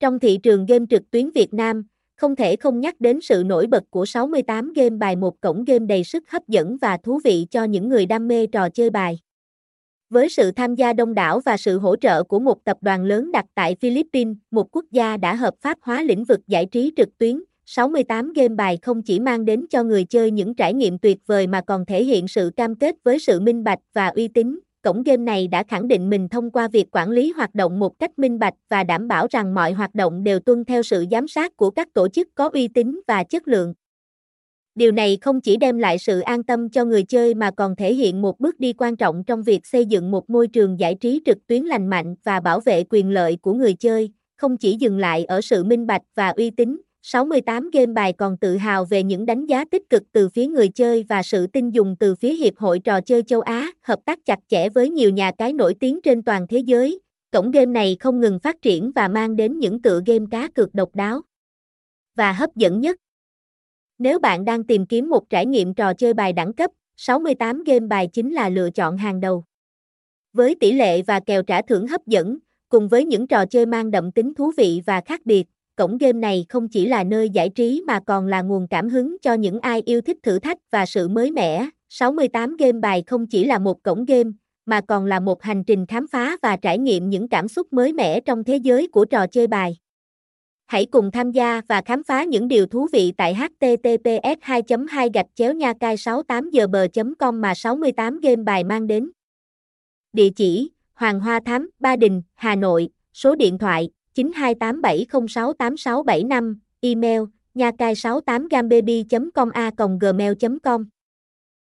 Trong thị trường game trực tuyến Việt Nam, không thể không nhắc đến sự nổi bật của 68 game bài một cổng game đầy sức hấp dẫn và thú vị cho những người đam mê trò chơi bài. Với sự tham gia đông đảo và sự hỗ trợ của một tập đoàn lớn đặt tại Philippines, một quốc gia đã hợp pháp hóa lĩnh vực giải trí trực tuyến, 68 game bài không chỉ mang đến cho người chơi những trải nghiệm tuyệt vời mà còn thể hiện sự cam kết với sự minh bạch và uy tín. Cổng game này đã khẳng định mình thông qua việc quản lý hoạt động một cách minh bạch và đảm bảo rằng mọi hoạt động đều tuân theo sự giám sát của các tổ chức có uy tín và chất lượng. Điều này không chỉ đem lại sự an tâm cho người chơi mà còn thể hiện một bước đi quan trọng trong việc xây dựng một môi trường giải trí trực tuyến lành mạnh và bảo vệ quyền lợi của người chơi, không chỉ dừng lại ở sự minh bạch và uy tín, 68 game bài còn tự hào về những đánh giá tích cực từ phía người chơi và sự tin dùng từ phía Hiệp hội Trò chơi châu Á, hợp tác chặt chẽ với nhiều nhà cái nổi tiếng trên toàn thế giới. Cổng game này không ngừng phát triển và mang đến những tựa game cá cược độc đáo và hấp dẫn nhất. Nếu bạn đang tìm kiếm một trải nghiệm trò chơi bài đẳng cấp, 68 game bài chính là lựa chọn hàng đầu. Với tỷ lệ và kèo trả thưởng hấp dẫn, cùng với những trò chơi mang đậm tính thú vị và khác biệt, cổng game này không chỉ là nơi giải trí mà còn là nguồn cảm hứng cho những ai yêu thích thử thách và sự mới mẻ. 68 game bài không chỉ là một cổng game, mà còn là một hành trình khám phá và trải nghiệm những cảm xúc mới mẻ trong thế giới của trò chơi bài. Hãy cùng tham gia và khám phá những điều thú vị tại https 2 2 gạch chéo nha cai 68 g com mà 68 game bài mang đến. Địa chỉ: Hoàng Hoa Thám, Ba Đình, Hà Nội, số điện thoại 9287068675, email nha cai 68 gambaby com a gmail com